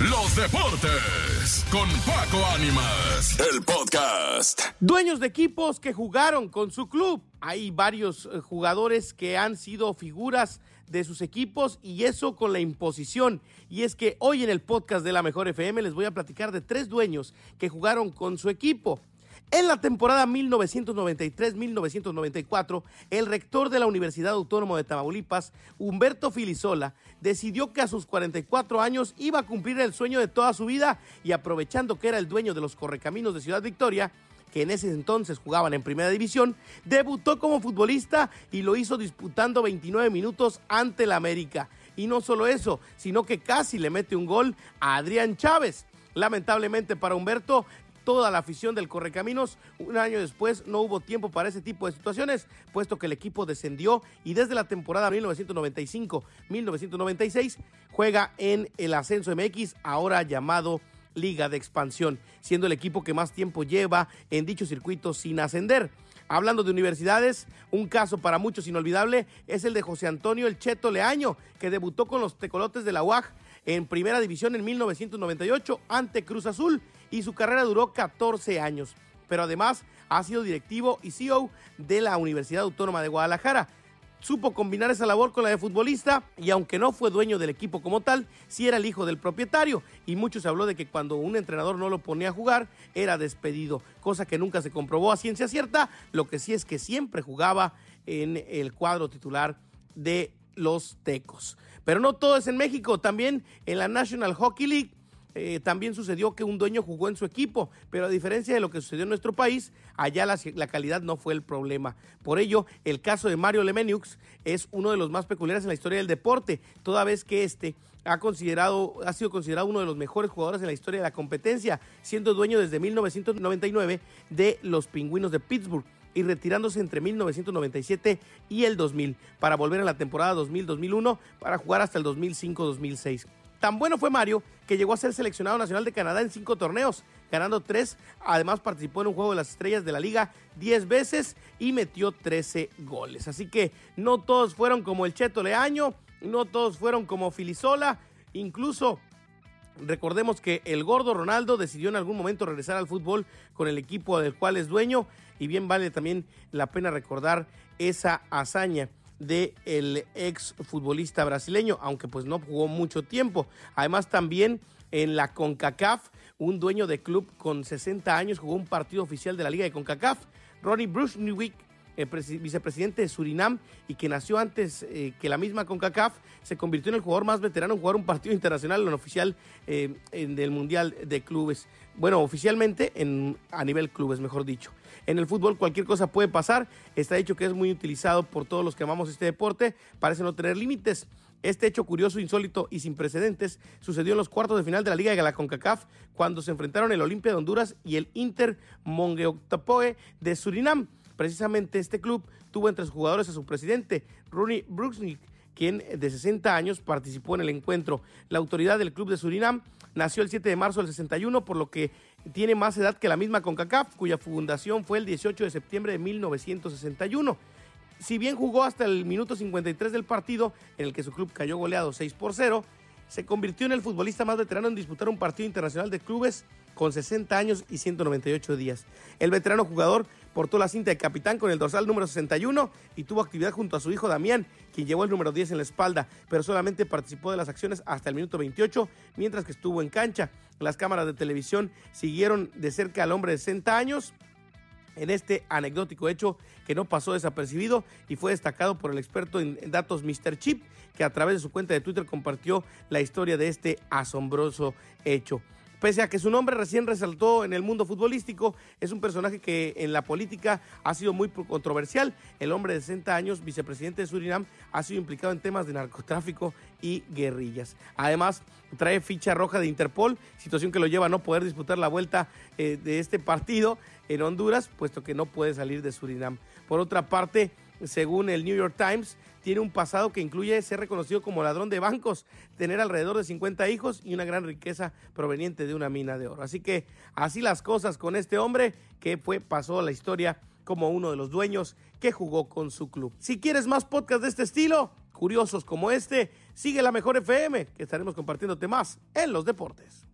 los deportes con Paco Ánimas, el podcast. Dueños de equipos que jugaron con su club. Hay varios eh, jugadores que han sido figuras de sus equipos y eso con la imposición. Y es que hoy en el podcast de la Mejor FM les voy a platicar de tres dueños que jugaron con su equipo. En la temporada 1993-1994, el rector de la Universidad Autónoma de Tamaulipas, Humberto Filisola, decidió que a sus 44 años iba a cumplir el sueño de toda su vida y aprovechando que era el dueño de los correcaminos de Ciudad Victoria, que en ese entonces jugaban en primera división, debutó como futbolista y lo hizo disputando 29 minutos ante el América. Y no solo eso, sino que casi le mete un gol a Adrián Chávez. Lamentablemente para Humberto, toda la afición del Correcaminos. Un año después no hubo tiempo para ese tipo de situaciones, puesto que el equipo descendió y desde la temporada 1995-1996 juega en el Ascenso MX, ahora llamado Liga de Expansión, siendo el equipo que más tiempo lleva en dicho circuito sin ascender. Hablando de universidades, un caso para muchos inolvidable es el de José Antonio El Cheto Leaño, que debutó con los tecolotes de la UAG en primera división en 1998 ante Cruz Azul y su carrera duró 14 años. Pero además ha sido directivo y CEO de la Universidad Autónoma de Guadalajara. Supo combinar esa labor con la de futbolista y aunque no fue dueño del equipo como tal, sí era el hijo del propietario y mucho se habló de que cuando un entrenador no lo ponía a jugar era despedido, cosa que nunca se comprobó a ciencia cierta, lo que sí es que siempre jugaba en el cuadro titular de los Tecos. Pero no todo es en México, también en la National Hockey League eh, también sucedió que un dueño jugó en su equipo, pero a diferencia de lo que sucedió en nuestro país, allá la, calidad no fue el problema. Por ello, el caso de Mario Lemeniux es uno de los más peculiares en la historia del deporte, toda vez que este ha, considerado, ha sido considerado uno de los mejores jugadores en la historia de la competencia, siendo dueño desde 1999 de los Pingüinos de Pittsburgh y retirándose entre 1997 y el 2000 para volver a la temporada 2000-2001 para jugar hasta el 2005-2006. Tan bueno fue Mario que llegó a ser seleccionado nacional de Canadá en cinco torneos, ganando tres. Además participó en un juego de las estrellas de la liga diez veces y metió 13 goles. Así que no todos fueron como el Cheto Leaño, no todos fueron como Filisola, incluso Recordemos que el gordo Ronaldo decidió en algún momento regresar al fútbol con el equipo del cual es dueño y bien vale también la pena recordar esa hazaña de el ex futbolista brasileño, aunque pues no jugó mucho tiempo. Además también en la CONCACAF, un dueño de club con 60 años jugó un partido oficial de la Liga de CONCACAF. Ronnie Bruce Newwick vicepresidente de Surinam y que nació antes eh, que la misma CONCACAF, se convirtió en el jugador más veterano en jugar un partido internacional en oficial eh, en, del Mundial de Clubes. Bueno, oficialmente en, a nivel clubes, mejor dicho. En el fútbol cualquier cosa puede pasar. Está dicho que es muy utilizado por todos los que amamos este deporte. Parece no tener límites. Este hecho curioso, insólito y sin precedentes sucedió en los cuartos de final de la Liga de la CONCACAF cuando se enfrentaron el Olimpia de Honduras y el Inter Mongeoctapoe de Surinam. Precisamente este club tuvo entre sus jugadores a su presidente, Ronnie Bruxnick, quien de 60 años participó en el encuentro. La autoridad del club de Surinam nació el 7 de marzo del 61, por lo que tiene más edad que la misma CONCACAF, cuya fundación fue el 18 de septiembre de 1961. Si bien jugó hasta el minuto 53 del partido, en el que su club cayó goleado 6 por 0, se convirtió en el futbolista más veterano en disputar un partido internacional de clubes con 60 años y 198 días. El veterano jugador portó la cinta de capitán con el dorsal número 61 y tuvo actividad junto a su hijo Damián, quien llevó el número 10 en la espalda, pero solamente participó de las acciones hasta el minuto 28, mientras que estuvo en cancha. Las cámaras de televisión siguieron de cerca al hombre de 60 años en este anecdótico hecho que no pasó desapercibido y fue destacado por el experto en datos Mr. Chip, que a través de su cuenta de Twitter compartió la historia de este asombroso hecho. Pese a que su nombre recién resaltó en el mundo futbolístico, es un personaje que en la política ha sido muy controversial. El hombre de 60 años, vicepresidente de Surinam, ha sido implicado en temas de narcotráfico y guerrillas. Además, trae ficha roja de Interpol, situación que lo lleva a no poder disputar la vuelta eh, de este partido en Honduras, puesto que no puede salir de Surinam. Por otra parte, según el New York Times, tiene un pasado que incluye ser reconocido como ladrón de bancos, tener alrededor de 50 hijos y una gran riqueza proveniente de una mina de oro. Así que así las cosas con este hombre que fue pasó a la historia como uno de los dueños que jugó con su club. Si quieres más podcasts de este estilo, curiosos como este, Sigue la mejor FM, que estaremos compartiéndote más en los deportes.